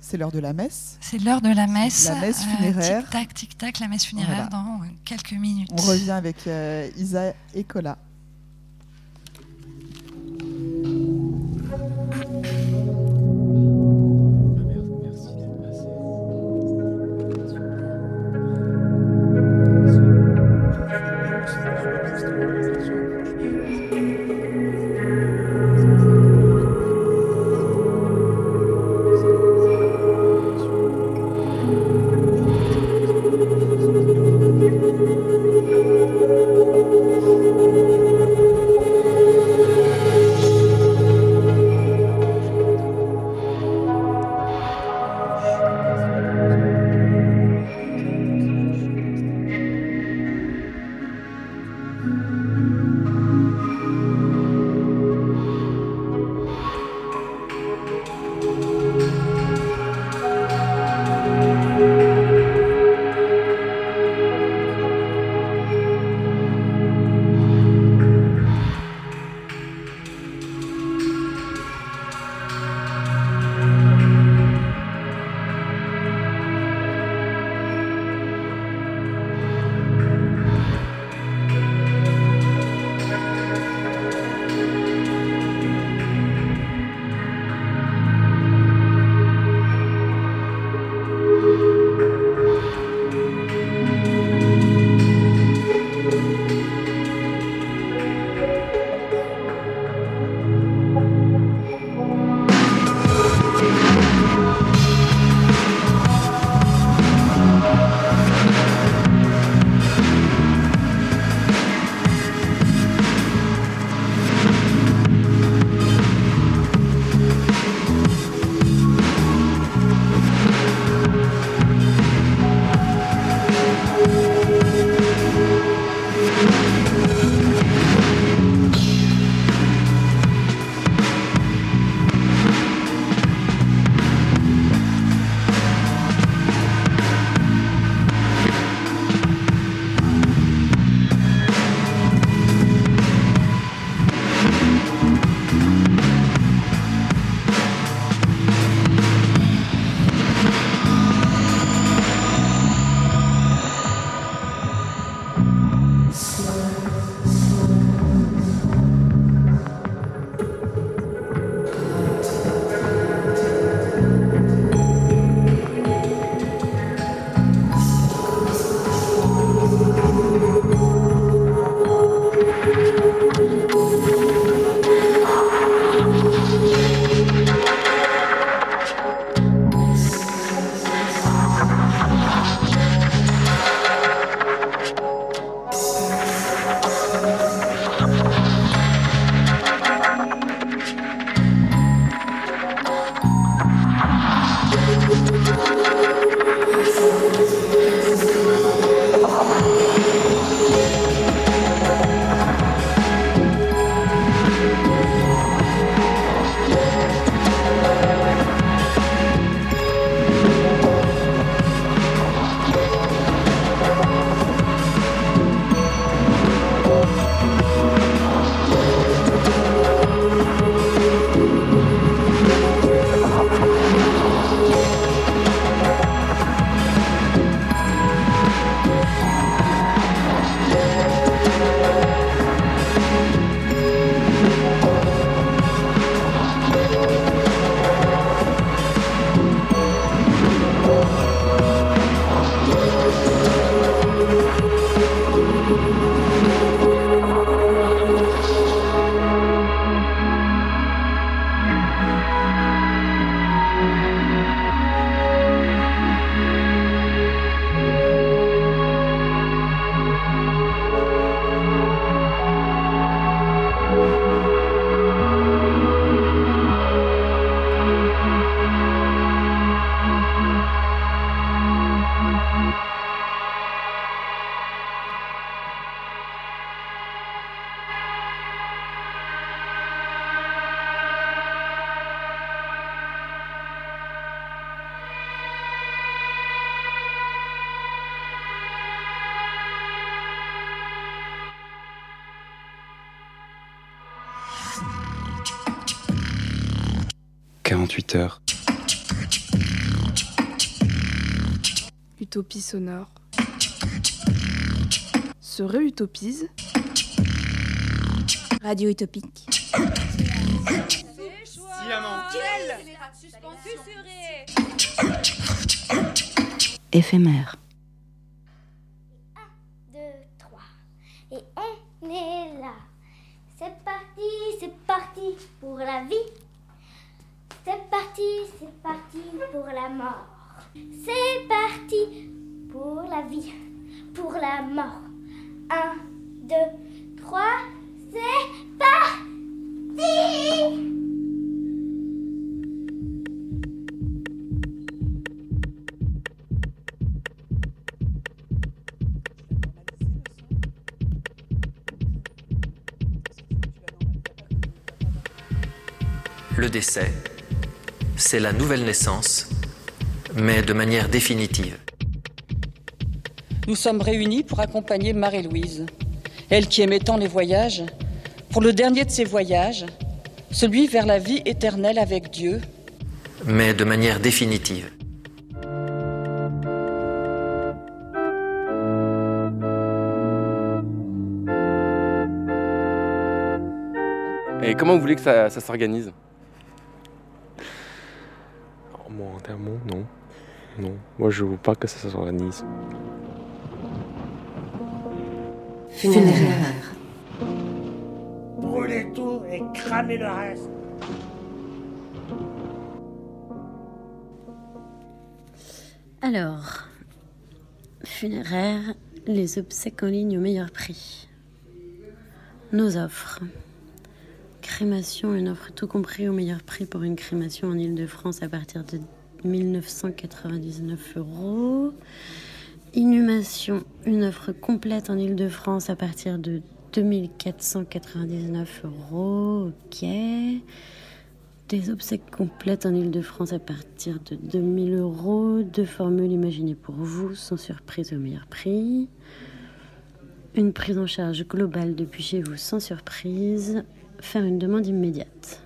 C'est l'heure de la messe. C'est l'heure de la messe. La messe funéraire. tic tac, tic tac, la messe funéraire Voilà. dans quelques minutes. On revient avec euh, Isa et Cola. Utopie sonore se réutopise. Radio utopique. Éphémère. 1, 2, 3. Et on est là. C'est parti, c'est parti pour la vie. C'est parti, c'est parti pour la mort. C'est parti pour la vie, pour la mort. 1, 2, 3, c'est parti Le décès, c'est la nouvelle naissance, mais de manière définitive. Nous sommes réunis pour accompagner Marie-Louise, elle qui aimait tant les voyages, pour le dernier de ses voyages, celui vers la vie éternelle avec Dieu. Mais de manière définitive. Et comment vous voulez que ça, ça s'organise? Moi, enterrement, non. Non. Moi, je veux pas que ça s'organise. Funéraire. Brûler tout et cramer le reste. Alors, funéraire, les obsèques en ligne au meilleur prix. Nos offres. Crémation, une offre tout compris au meilleur prix pour une crémation en Ile-de-France à partir de 1999 euros. Inhumation, une offre complète en Ile-de-France à partir de 2499 euros. Ok. Des obsèques complètes en Ile-de-France à partir de 2000 euros. Deux formules imaginées pour vous, sans surprise au meilleur prix. Une prise en charge globale depuis chez vous sans surprise. Faire une demande immédiate.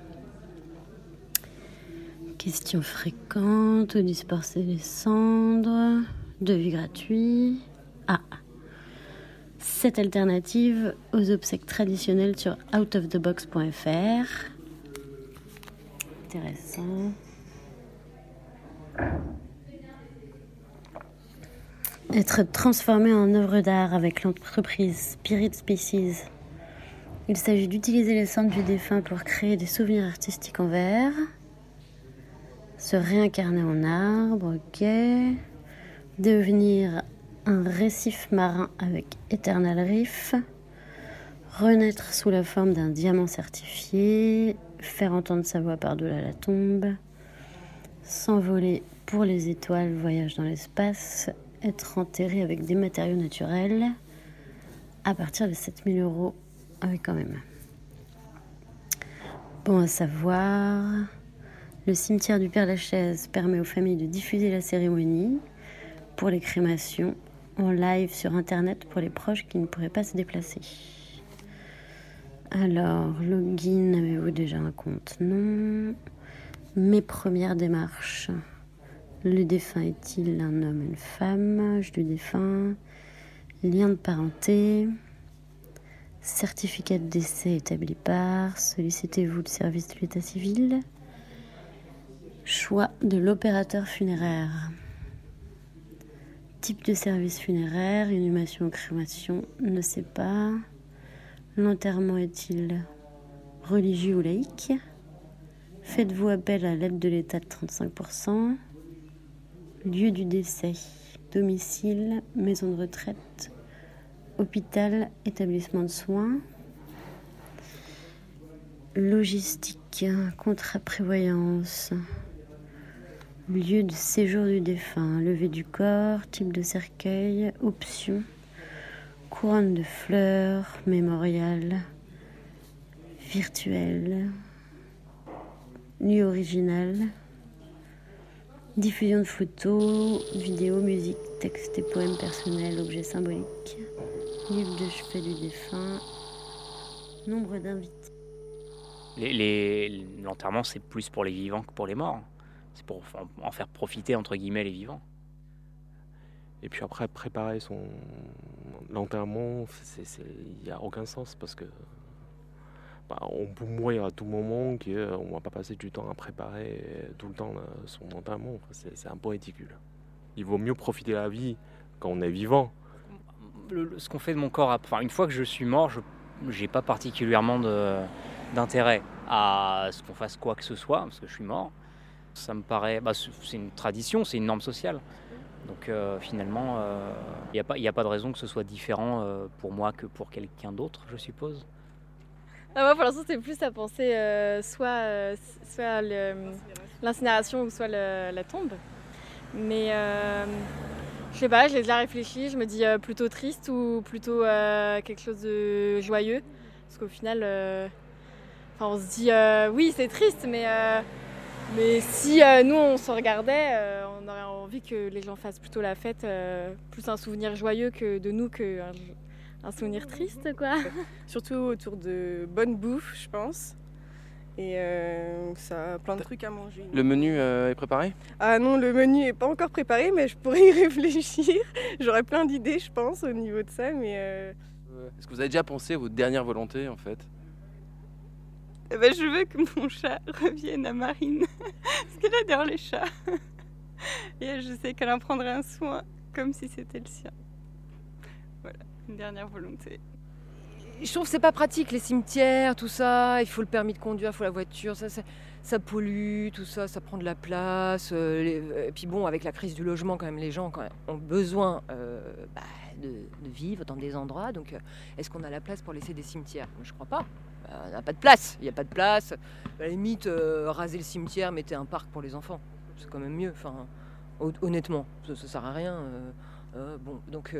Questions fréquentes, disperser les cendres, devis gratuit. Ah Cette alternative aux obsèques traditionnelles sur outofthebox.fr. Intéressant. Être transformé en œuvre d'art avec l'entreprise Spirit Species. Il s'agit d'utiliser les cendres du défunt pour créer des souvenirs artistiques en verre. Se réincarner en arbre, ok. Devenir un récif marin avec Eternal Reef. Renaître sous la forme d'un diamant certifié. Faire entendre sa voix par-delà la tombe. S'envoler pour les étoiles, voyage dans l'espace. Être enterré avec des matériaux naturels. À partir de 7000 euros ah quand même. Bon à savoir, le cimetière du Père Lachaise permet aux familles de diffuser la cérémonie pour les crémations en live sur Internet pour les proches qui ne pourraient pas se déplacer. Alors, login, avez-vous déjà un compte? Non. Mes premières démarches. Le défunt est-il un homme, une femme? Je défunt. Lien de parenté. Certificat de décès établi par. Sollicitez-vous le service de l'état civil? Choix de l'opérateur funéraire. Type de service funéraire, inhumation ou crémation, ne sait pas. L'enterrement est-il religieux ou laïque? Faites-vous appel à l'aide de l'État de 35% Lieu du décès, domicile, maison de retraite, hôpital, établissement de soins, logistique, contrat prévoyance, lieu de séjour du défunt, levée du corps, type de cercueil, option, couronne de fleurs, mémorial, virtuel, lieu original, diffusion de photos, vidéos, musique, textes et poèmes personnels, objets symboliques, livre de chevet du défunt, nombre d'invités. L'enterrement, c'est plus pour les vivants que pour les morts. C'est pour en faire profiter, entre guillemets, les vivants. Et puis après, préparer son l'enterrement, il n'y a aucun sens parce que bah, on peut mourir à tout moment, qu'on ne va pas passer du temps à préparer tout le temps son enterrement. c'est un peu ridicule. Il vaut mieux profiter de la vie quand on est vivant. ce qu'on fait de mon corps, enfin, une fois que je suis mort, je n'ai pas particulièrement d'intérêt à ce qu'on fasse quoi que ce soit, parce que je suis mort. Ça me paraît, bah, c'est une tradition, c'est une norme sociale. Donc euh, finalement, il euh, n'y a, pas de raison que ce soit différent euh, pour moi que pour quelqu'un d'autre, je suppose. Ah, moi, pour l'instant, c'est plus à penser soit, soit l'incinération ou soit la tombe. Mais je sais pas, je l'ai déjà réfléchi, je me dis plutôt triste ou plutôt quelque chose de joyeux. Parce qu'au final, on se dit oui, c'est triste, mais mais si euh, nous on se regardait, euh, on aurait envie que les gens fassent plutôt la fête, euh, plus un souvenir joyeux que de nous qu'un un souvenir triste quoi. Surtout autour de bonne bouffe, je pense. Et ça a plein de trucs à manger. Le menu est préparé? Ah non, le menu est pas encore préparé, mais je pourrais y réfléchir. J'aurais plein d'idées, je pense, au niveau de ça, mais. Est-ce que vous avez déjà pensé à votre dernière volonté en fait? Eh ben, je veux que mon chat revienne à Marine. Parce qu'elle adore les chats. Et je sais qu'elle en prendrait un soin comme si c'était le sien. Voilà, une dernière volonté. Je trouve que c'est pas pratique les cimetières, tout ça. Il faut le permis de conduire, il faut la voiture. Ça, ça, pollue, tout ça, ça prend de la place. Euh, et puis bon, avec la crise du logement, quand même, les gens ont besoin euh, bah, de, vivre dans des endroits. Donc, euh, est-ce qu'on a la place pour laisser des cimetières? Je crois pas. Bah, on n'a pas de place. Il n'y a pas de place. À la limite, euh, raser le cimetière, mettez un parc pour les enfants. C'est quand même mieux. Enfin, honnêtement, ça, ne sert à rien. Euh, donc,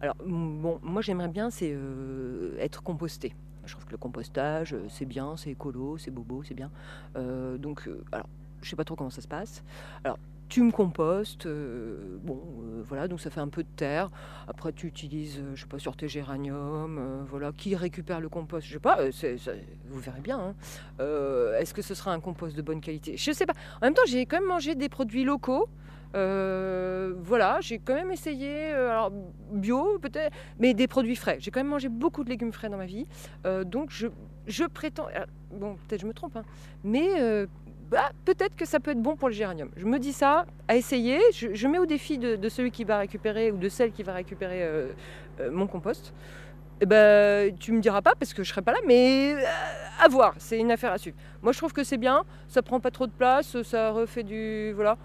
alors, bon, moi j'aimerais bien, c'est être composté. Je trouve que le compostage, c'est bien, c'est écolo, c'est bobo, c'est bien. donc, alors, je sais pas trop comment ça se passe. Alors, tu me compostes, euh, bon, euh, voilà, donc ça fait un peu de terre. Après, tu utilises, euh, je sais pas, sur tes géraniums, voilà, qui récupère le compost, je sais pas, vous verrez bien. Hein. Est-ce que ce sera un compost de bonne qualité? Je sais pas. En même temps, j'ai quand même mangé des produits locaux. Voilà, j'ai quand même essayé, alors bio peut-être, mais des produits frais. J'ai quand même mangé beaucoup de légumes frais dans ma vie, donc je, prétends, bon peut-être je me trompe, hein, mais bah, peut-être que ça peut être bon pour le géranium. Je me dis ça, à essayer. Je, mets au défi de, celui qui va récupérer ou de celle qui va récupérer euh, euh, mon compost. Eh ben, tu me diras pas parce que je serai pas là, mais euh, à voir, c'est une affaire à suivre. Moi, je trouve que c'est bien, ça prend pas trop de place, ça refait du. Voilà.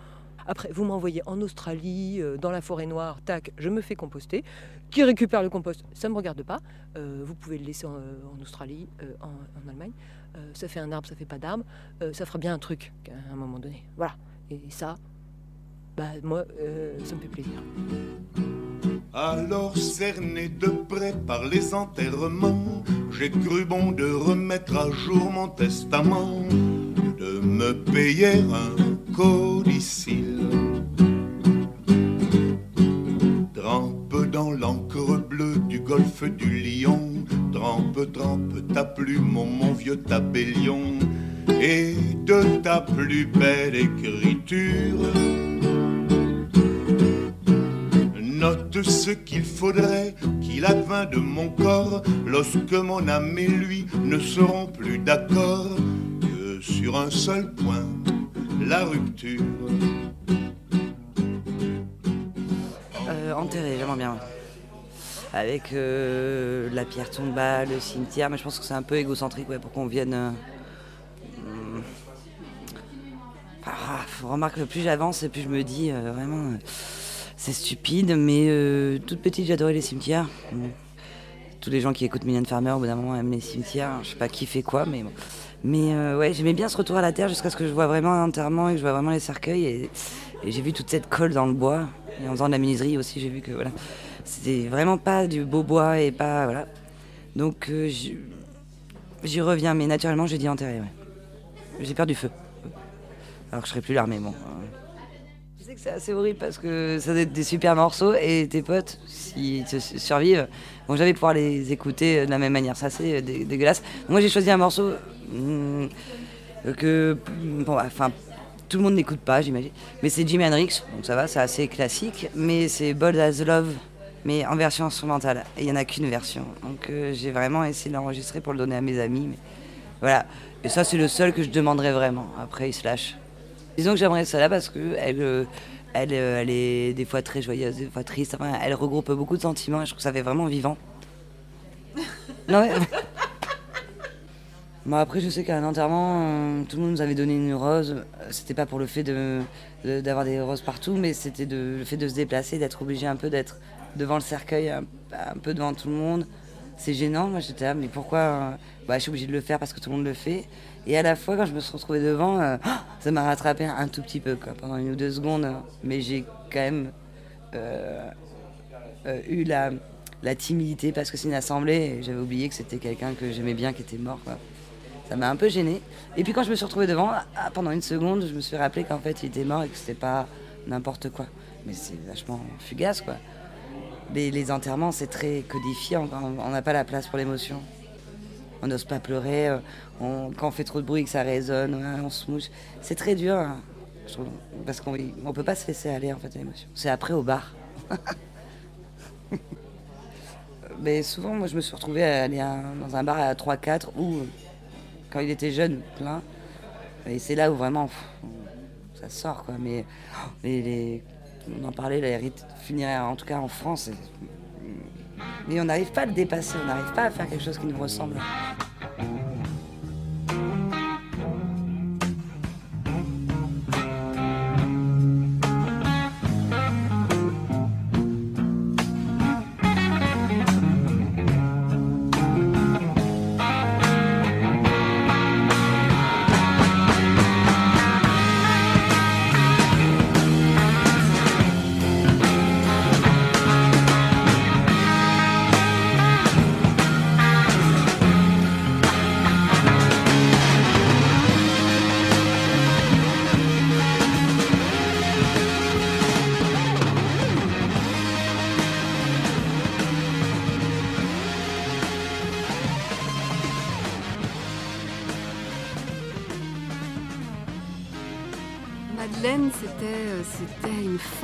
Après, vous m'envoyez en Australie, dans la forêt noire, tac, je me fais composter. Qui récupère le compost Ça ne me regarde pas. vous pouvez le laisser en, Australie, en Allemagne. Euh, ça fait un arbre, ça fait pas d'arbre, euh, ça fera bien un truc à un moment donné. Voilà. Et ça, bah moi, euh, ça me fait plaisir. Alors cerné de près par les enterrements, j'ai cru bon de remettre à jour mon testament, me payer un codicile. Trempe dans l'encre bleue du golfe du Lion Trempe, trempe ta plume, mon, vieux tabellion, et de ta plus belle écriture. Note ce qu'il faudrait qu'il advint de mon corps lorsque mon âme et lui ne seront plus d'accord sur un seul point, la rupture. Euh, enterré, j'aimerais bien avec euh, la pierre tombale, le cimetière. Mais je pense que c'est un peu égocentrique ouais, pour qu'on vienne. Euh, hmm. ah, remarque, plus j'avance, plus je me dis euh, vraiment, c'est stupide. Mais toute petite, j'adorais les cimetières. Tous les gens qui écoutent Million Farmer, au bout d'un moment, aiment les cimetières. Je sais pas qui fait quoi, mais bon. Mais ouais, j'aimais bien ce retour à la terre jusqu'à ce que je vois vraiment un enterrement et que je vois vraiment les cercueils. Et, j'ai vu toute cette colle dans le bois. Et en faisant de la menuiserie aussi, j'ai vu que voilà. C'était vraiment pas du beau bois et pas. Voilà. Donc euh, j'y reviens, mais naturellement, j'ai dit enterrer. J'ai peur du feu. Alors que je serais plus l'armée, bon. Je sais que c'est assez horrible parce que ça doit être des super morceaux et tes potes, s'ils survivent, vont jamais pouvoir les écouter de la même manière. Ça, c'est dégueulasse. moi, j'ai choisi un morceau que. Bon, enfin, tout le monde n'écoute pas, j'imagine. Mais c'est Jimi Hendrix, donc ça va, c'est assez classique. Mais c'est Bold as Love, mais en version instrumentale. Il n'y en a qu'une version. Donc euh, j'ai vraiment essayé de l'enregistrer pour le donner à mes amis. Mais voilà. Et ça, c'est le seul que je demanderais vraiment. Après, il se lâche. Disons que j'aimerais ça là parce que elle, euh, elle, euh, elle est des fois très joyeuse, des fois triste. Enfin, elle regroupe beaucoup de sentiments et je trouve que ça fait vraiment vivant. non, mais... Bon, après, je sais qu'à un enterrement, euh, tout le monde nous avait donné une rose. Euh, C'était pas pour le fait de, de- d'avoir des roses partout, mais c'était le fait de se déplacer, d'être obligé un peu d'être devant le cercueil, un, peu devant tout le monde. C'est gênant. Moi, j'étais là, mais pourquoi euh, bah, Je suis obligée de le faire parce que tout le monde le fait. Et à la fois, quand je me suis retrouvée devant, euh, ça m'a rattrapé un tout petit peu, quoi, pendant une ou deux secondes. Mais j'ai quand même eu la, la timidité parce que c'est une assemblée et j'avais oublié que c'était quelqu'un que j'aimais bien qui était mort. Ça m'a un peu gêné. Et puis quand je me suis retrouvée devant, ah, pendant une seconde, je me suis rappelé qu'en fait il était mort et que c'était pas n'importe quoi. Mais c'est vachement fugace quoi. Les, les enterrements, c'est très codifié, on n'a pas la place pour l'émotion. On n'ose pas pleurer, euh, quand on fait trop de bruit que ça résonne, on se mouche. C'est très dur, hein, je trouve, parce qu'on ne peut pas se laisser aller en fait à l'émotion. C'est après au bar. Mais souvent, moi, je me suis retrouvée à aller dans un bar à 3-4 ou, euh, quand il était jeune, plein. Et c'est là où vraiment ça sort, quoi. Mais on en parlait, les rites funéraires, en tout cas en France, mais on n'arrive pas à le dépasser, on n'arrive pas à faire quelque chose qui nous ressemble.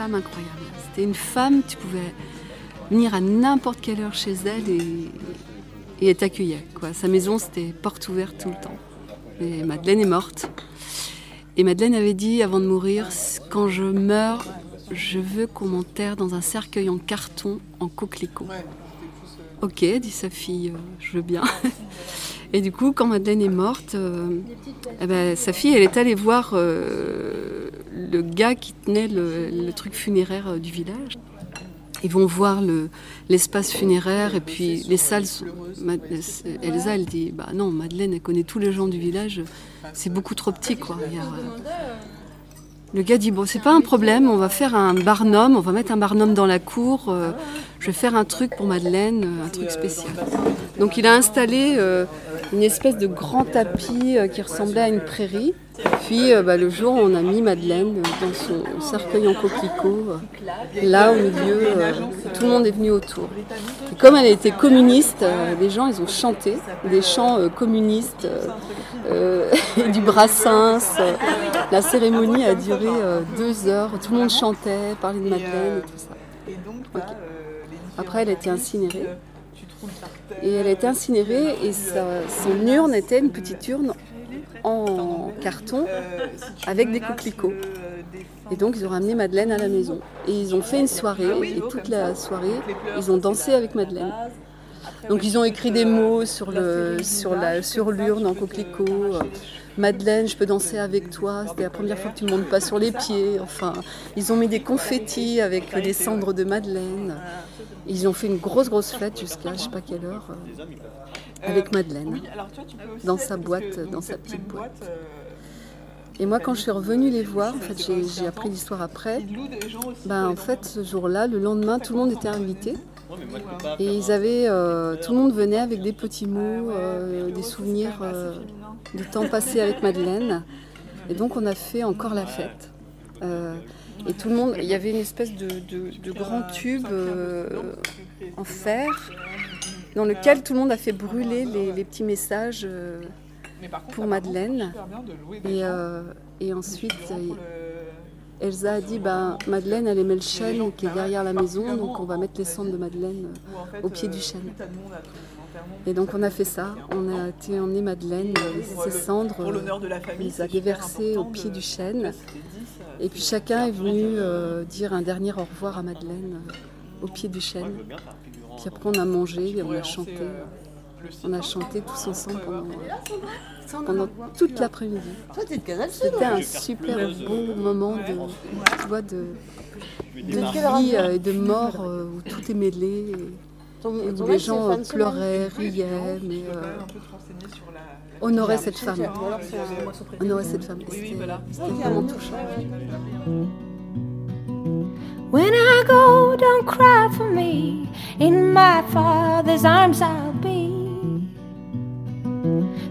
Femme incroyable. C'était une femme, tu pouvais venir à n'importe quelle heure chez elle et, et elle t'accueillait. Sa maison, c'était porte ouverte tout le temps. Et Madeleine est morte. Et Madeleine avait dit avant de mourir, quand je meurs, je veux qu'on m'enterre dans un cercueil en carton, en coquelicot. Ok, dit sa fille, euh, je veux bien. Et du coup, quand Madeleine est morte, euh, eh ben, sa fille, elle est allée voir euh, le gars qui tenait le, truc funéraire euh, du village. Ils vont voir le- l'espace funéraire et puis les salles. Sont... Elsa, elle dit Bah non, Madeleine, elle connaît tous les gens du village, c'est beaucoup trop petit, quoi. Euh, le gars dit bon, c'est pas un problème, on va faire un barnum, on va mettre un barnum dans la cour. euh, je vais faire un truc pour Madeleine, un truc spécial. Donc il a installé une espèce de grand tapis qui ressemblait à une prairie. Puis euh, bah, le jour, on a mis Madeleine dans son cercueil en coquelicot, euh, là au milieu, euh, tout le monde est venu autour. Et comme elle était communiste, les gens ils ont chanté des chants communistes, du brassens. la cérémonie a duré deux heures, tout le monde chantait, parlait de Madeleine et tout ça. Après, elle a été incinérée. Et elle a été incinérée et sa- son urne était une petite urne en carton avec des coquelicots. Et donc ils ont ramené Madeleine à la maison. Et ils ont fait une soirée et toute la soirée, ils ont dansé avec Madeleine. Donc ils ont écrit des mots sur le sur la sur l'urne en coquelicot. Madeleine, je peux danser avec toi. C'était la première fois que tu ne montes pas sur les pieds. Enfin, ils ont mis des confettis avec les cendres de Madeleine. Ils ont fait une grosse grosse fête jusqu'à je sais pas quelle heure avec Madeleine dans sa boîte, dans sa petite boîte. Et moi, quand je suis revenue les voir, en fait, j'ai appris l'histoire après. Ben, en fait, ce jour-là, le lendemain, tout le monde était invité. Et ils avaient, euh, tout le monde venait avec des petits mots, euh, des souvenirs euh, du temps passé avec Madeleine. Et donc, on a fait encore la fête. Euh, et tout le monde, il y avait une espèce de, de- de grand tube euh, en fer dans lequel tout le monde a fait brûler les, les petits messages euh, pour Madeleine. Et, euh, et ensuite, euh, Elsa a dit ben, Madeleine, elle aimait le chêne qui est derrière la maison, donc on va mettre les cendres de Madeleine euh, au pied du chêne. Et donc on a fait ça, on a été emmener Madeleine, ses cendres, on les a déversées au pied du chêne. Et puis chacun est venu euh, dire un dernier au revoir à Madeleine euh, au pied du chêne. Puis après on a mangé et on a chanté. On a chanté tous ensemble pendant, pendant toute l'après-midi. C'était un super beau moment de, tu vois, de, de vie euh, et de mort euh, où tout est mêlé. Et, et où les gens euh, pleuraient, riaient, mais euh, honoraient cette femme. Honoraient cette femme. C'était vraiment touchant. When I go, don't cry for me. In my father's arms I'll be.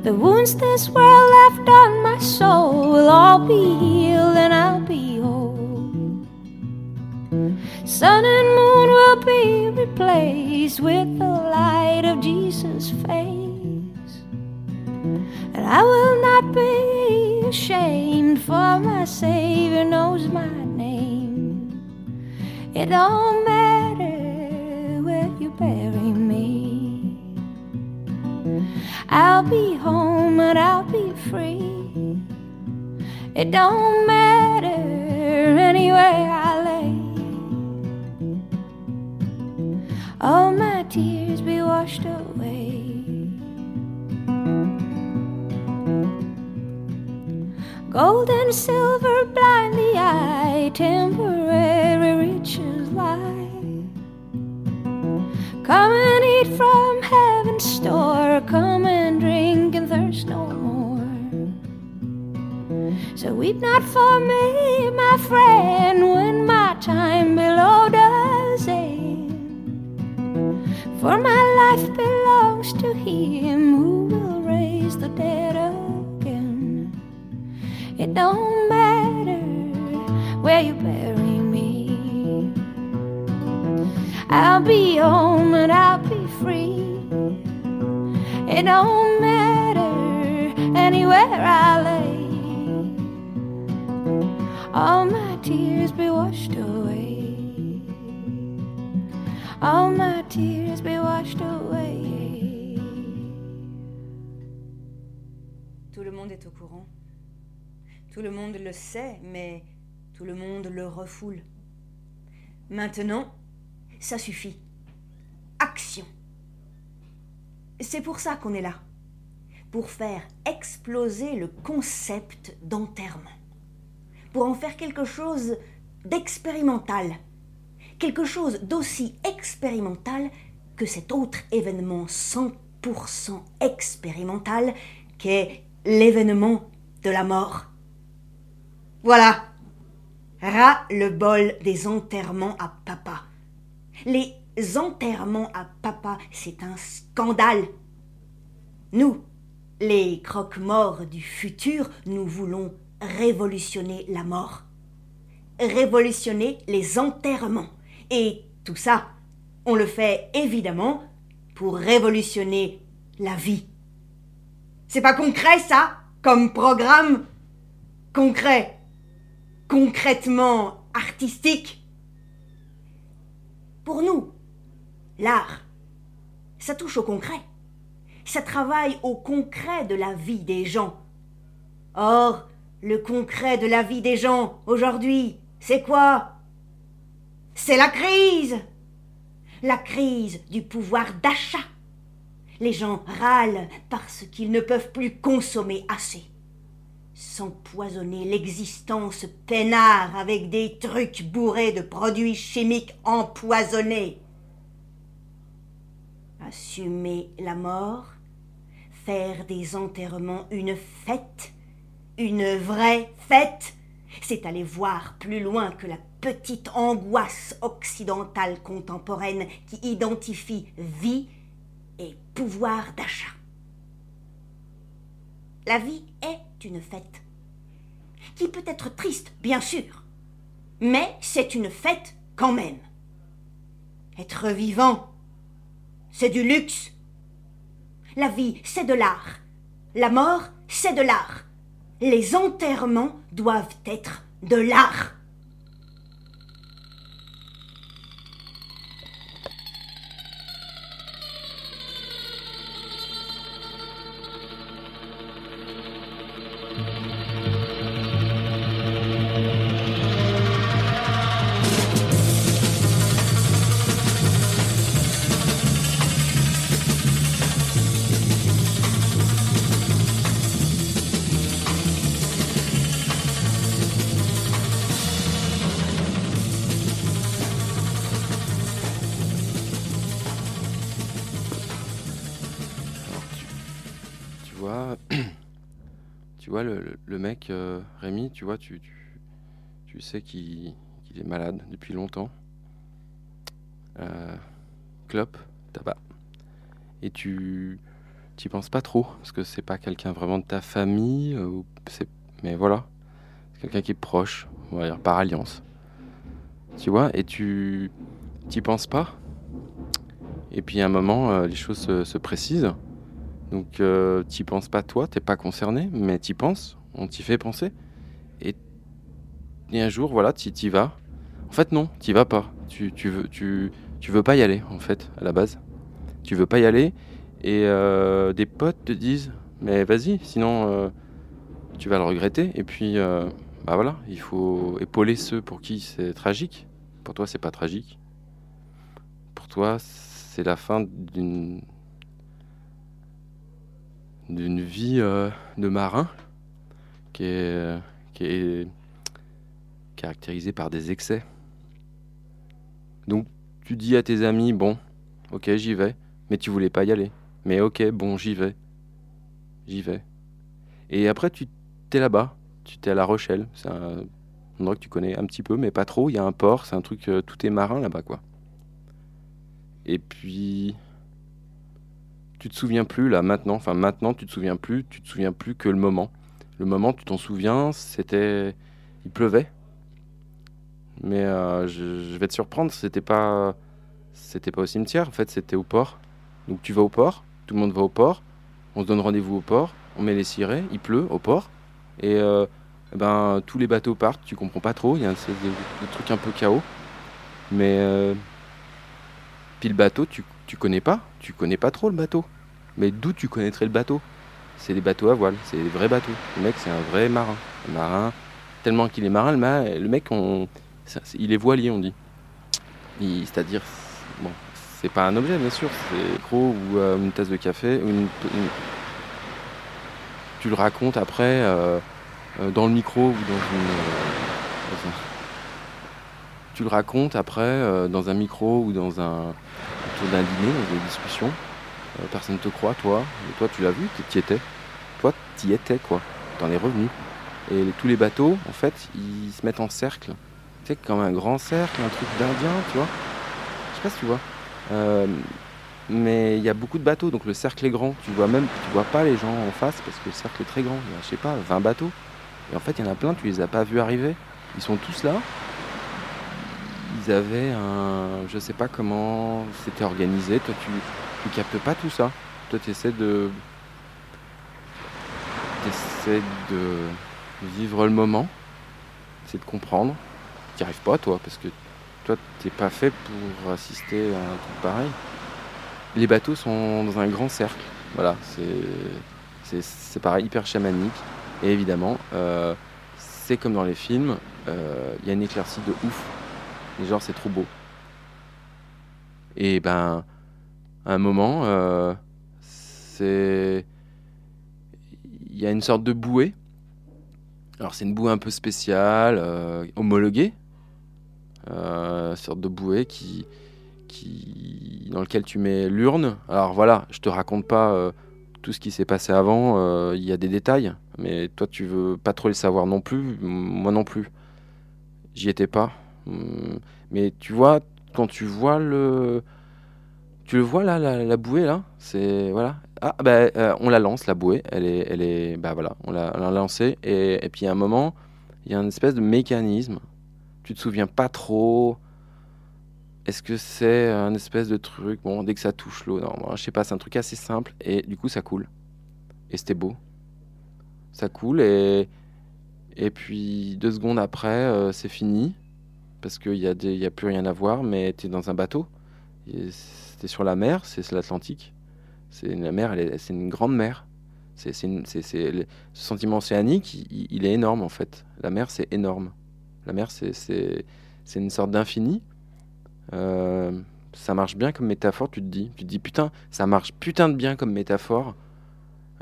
The wounds this world left on my soul will all be healed and I'll be whole. Sun and moon will be replaced with the light of Jesus' face. And I will not be ashamed, for my Savior knows my name. It don't matter where you bury me. I'll be home and I'll be free. It don't matter anywhere I lay. All my tears be washed away. Gold and silver blind the eye, temporary riches lie. Come and eat from heaven's store, come and drink and thirst no more. So weep not for me, my friend, when my time below does end. For my life belongs to Him who will raise the dead. It don't matter where you bury me. I'll be home and I'll be free. It don't matter anywhere I lay. All my tears be washed away. All my tears be washed away. Tout le monde est au courant? Tout le monde le sait, mais tout le monde le refoule. Maintenant, ça suffit. Action. C'est pour ça qu'on est là. Pour faire exploser le concept d'enterrement. Pour en faire quelque chose d'expérimental. Quelque chose d'aussi expérimental que cet autre événement 100% expérimental qu'est l'événement de la mort. Voilà. Ras le bol des enterrements à papa. Les enterrements à papa, c'est un scandale. Nous, les croque-morts du futur, nous voulons révolutionner la mort. Révolutionner les enterrements. Et tout ça, on le fait évidemment pour révolutionner la vie. C'est pas concret ça, comme programme? Concret. Concrètement artistique. Pour nous, l'art, ça touche au concret. Ça travaille au concret de la vie des gens. Or, le concret de la vie des gens aujourd'hui, c'est quoi? C'est la crise La crise du pouvoir d'achat. Les gens râlent parce qu'ils ne peuvent plus consommer assez. S'empoisonner l'existence peinard avec des trucs bourrés de produits chimiques empoisonnés. Assumer la mort, faire des enterrements une fête, une vraie fête, c'est aller voir plus loin que la petite angoisse occidentale contemporaine qui identifie vie et pouvoir d'achat. La vie est une fête, qui peut être triste, bien sûr, mais c'est une fête quand même. Être vivant, c'est du luxe. La vie, c'est de l'art. La mort, c'est de l'art. Les enterrements doivent être de l'art. Tu vois le, mec, euh, Rémi, tu vois, tu, tu, sais qu'il est malade depuis longtemps. Euh, clope, tabac. Et tu t'y penses pas trop, parce que c'est pas quelqu'un vraiment de ta famille, euh, mais voilà, c'est quelqu'un qui est proche, on va dire par alliance. Tu vois, et tu t'y penses pas. Et puis à un moment, euh, les choses se, se précisent. Donc euh, t'y penses pas toi, t'es pas concerné, mais t'y penses, on t'y fait penser. Et, un jour, voilà, t'y vas. En fait non, t'y vas pas. Tu, tu, veux, tu, tu veux pas y aller, en fait, à la base. Tu veux pas y aller. Et euh, des potes te disent, mais vas-y, sinon euh, tu vas le regretter. Et puis, euh, bah voilà, il faut épauler ceux pour qui c'est tragique. Pour toi, c'est pas tragique. Pour toi, c'est la fin d'une d'une vie euh, de marin qui est, caractérisée par des excès. Donc tu dis à tes amis, bon, ok, j'y vais, mais tu voulais pas y aller. Mais ok, bon, j'y vais. J'y vais. Et après, tu t'es là-bas, tu t'es à La Rochelle, c'est un endroit que tu connais un petit peu, mais pas trop. Il y a un port, c'est un truc, euh, tout est marin là-bas, quoi. Et puis, tu te souviens plus là maintenant, enfin maintenant tu te souviens plus, tu te souviens plus que le moment. Le moment, tu t'en souviens, c'était, il pleuvait. Mais euh, je, vais te surprendre, c'était pas, c'était pas au cimetière, en fait, c'était au port. Donc tu vas au port, tout le monde va au port, on se donne rendez-vous au port, on met les cirés, il pleut au port, et euh, eh ben tous les bateaux partent, tu comprends pas trop, il y a un- des trucs un peu chaos. Mais euh, puis le bateau, tu, tu connais pas, tu connais pas trop le bateau. Mais d'où tu connaîtrais le bateau? C'est des bateaux à voile, c'est des vrais bateaux. Le mec, c'est un vrai marin. Un marin, tellement qu'il est marin, le, mec, on, il est voilier, on dit. C'est-à-dire, bon, c'est pas un objet, bien sûr, c'est gros ou euh, une tasse de café, tu le racontes après euh, euh, dans le micro ou dans une. tu le racontes après dans un micro ou dans un d'un dîner, dans une discussion. Euh, personne ne te croit, toi. Toi, tu l'as vu, tu y étais. Toi, tu y étais, quoi. T'en es revenu. Et tous les bateaux, en fait, ils se mettent en cercle. Tu sais, comme un grand cercle, un truc d'Indien, tu vois. Je sais pas si tu vois. Euh, mais il y a beaucoup de bateaux, donc le cercle est grand. Tu vois même, tu vois pas les gens en face parce que le cercle est très grand. Il y a, je sais pas, 20 bateaux. Et en fait, il y en a plein, tu les as pas vus arriver. Ils sont tous là. Ils avaient un. Je sais pas comment c'était organisé. Toi, tu, tu captes pas tout ça. Toi, tu essaies de. Tu de vivre le moment. Tu de comprendre. Tu arrives pas, toi, parce que toi, t'es pas fait pour assister à un truc pareil. Les bateaux sont dans un grand cercle. Voilà, c'est. C'est c'est pareil, hyper chamanique. Et évidemment, euh, c'est comme dans les films, euh, il y a une éclaircie de ouf. Genre, c'est trop beau. Et ben, à un moment, euh, c'est. Il y a une sorte de bouée. Alors, c'est une bouée un peu spéciale, euh, homologuée. Euh, sorte de bouée qui, qui, dans lequel tu mets l'urne. Alors voilà, je te raconte pas tout ce qui s'est passé avant. Il y a des détails, mais toi, tu veux pas trop les savoir non plus. Moi non plus. J'y étais pas. Hum, Mais tu vois, quand tu vois le. Tu le vois là, la, bouée là C'est. Voilà. Ah, euh, on la lance, la bouée. Elle est. Elle est bah voilà, on l'a lancée. Et, et puis à un moment, il y a une espèce de mécanisme. Tu te souviens pas trop. Est-ce que c'est un espèce de truc? Bon, dès que ça touche l'eau, non, je sais pas, c'est un truc assez simple. Et du coup, ça coule. Et c'était beau. Ça coule et, et puis deux secondes après, euh, c'est fini. Parce qu'il n'y a, a plus rien à voir, mais tu es dans un bateau. Et C'était sur la mer, c'est l'Atlantique. C'est la mer, c'est une grande mer. Ce sentiment océanique, il, est énorme en fait. La mer, c'est énorme. La mer, c'est, une sorte d'infini. Euh, ça marche bien comme métaphore, tu te dis. Tu te dis, putain, ça marche putain de bien comme métaphore.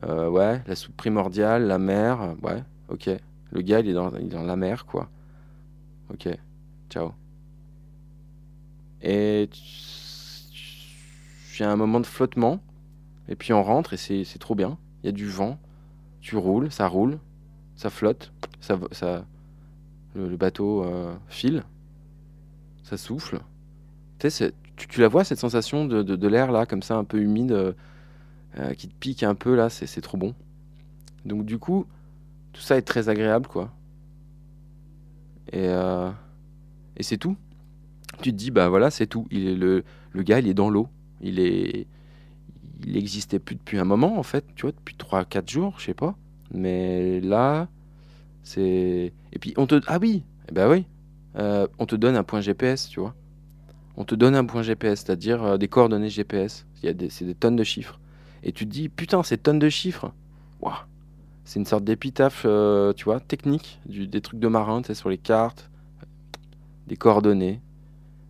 Euh, ouais, la soupe primordiale, la mer, ouais, ok. Le gars, il est dans, il est dans la mer, quoi. Ok, ciao. Et j'ai un moment de flottement, et puis on rentre, et c'est trop bien. Il y a du vent, tu roules, ça roule, ça flotte, ça, ça, le, bateau euh, file, ça souffle. Tu tu, la vois cette sensation de, l'air là, comme ça, un peu humide, euh, euh, qui te pique un peu là, c'est trop bon. Donc du coup, tout ça est très agréable, quoi. Et, euh, et c'est tout. Tu te dis, bah voilà, c'est tout. Il le, le gars, il est dans l'eau. Il est, il existait plus depuis un moment, en fait, tu vois, depuis 3-4 jours, je sais pas. Mais là, c'est. Et puis, on te. Ah oui, eh ben oui. Euh, on te donne un point GPS, tu vois. On te donne un point GPS, c'est-à-dire euh, des coordonnées GPS. C'est des tonnes de chiffres. Et tu te dis, putain, ces tonnes de chiffres. Waouh. C'est une sorte d'épitaphe, euh, tu vois, technique, des trucs de marin, tu sais, sur les cartes, des coordonnées.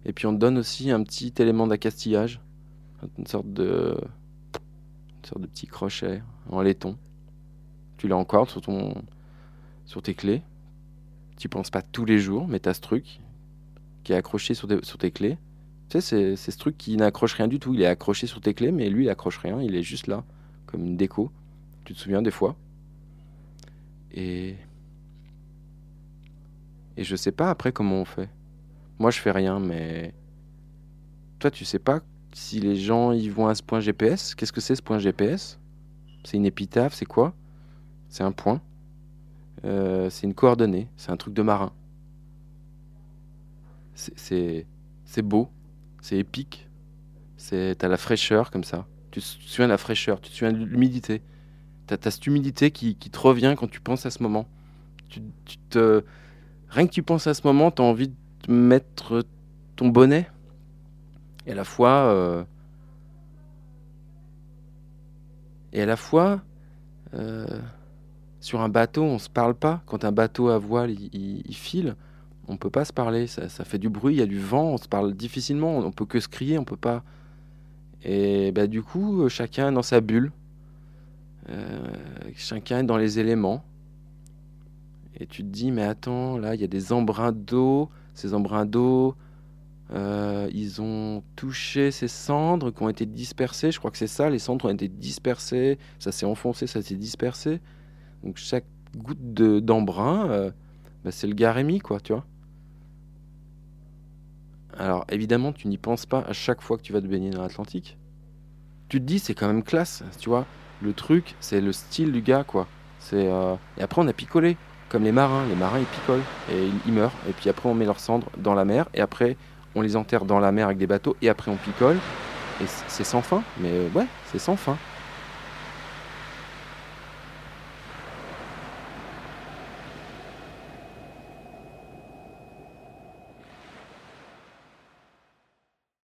Et puis on te donne aussi un petit élément d'accastillage, une sorte de, une sorte de petit crochet en laiton. Tu l'as encore sur, ton, sur tes clés. Tu penses pas tous les jours, mais tu as ce truc qui est accroché sur, tes- clés. Tu sais, c'est, c'est ce truc qui n'accroche rien du tout. Il est accroché sur tes clés, mais lui, il accroche rien. Il est juste là, comme une déco. Tu te souviens des fois? Et. Et je sais pas après comment on fait. Moi, je fais rien, mais. Toi, tu sais pas si les gens y vont à ce point GPS. Qu'est-ce que c'est ce point GPS C'est une épitaphe, c'est quoi? C'est un point. Euh, c'est une coordonnée, c'est un truc de marin. C'est- beau, c'est épique. C'est t'as la fraîcheur comme ça. Tu te souviens de la fraîcheur, tu te souviens de l'humidité. T'as as cette humidité qui, qui te revient quand tu penses à ce moment. Tu, tu te rien que tu penses à ce moment, t'as envie de mettre ton bonnet et à la fois euh, euh, sur un bateau, on se parle pas. Quand un bateau à voile il, il- il file, on peut pas se parler. Ça, fait du bruit, il y a du vent, on se parle difficilement. On peut que se crier, on peut pas. Et bah, du coup, chacun est dans sa bulle. Euh, chacun est dans les éléments. Et tu te dis, mais attends, là, il y a des embruns d'eau. Ces embruns d'eau, euh, ils ont touché ces cendres qui ont été dispersées. Je crois que c'est ça, les cendres ont été dispersées. Ça s'est enfoncé, ça s'est dispersé. Donc chaque goutte de- d'embrun, euh, bah, c'est le garémie, quoi, tu vois. Alors évidemment, tu n'y penses pas à chaque fois que tu vas te baigner dans l'Atlantique. Tu te dis, c'est quand même classe, tu vois. Le truc, c'est le style du gars, quoi. C'est euh, Et après, on a picolé, comme les marins. Les marins, ils picolent et ils, meurent. Et puis après, on met leurs cendres dans la mer. Et après, on les enterre dans la mer avec des bateaux. Et après, on picole. Et c'est sans fin. Mais euh, ouais, c'est sans fin.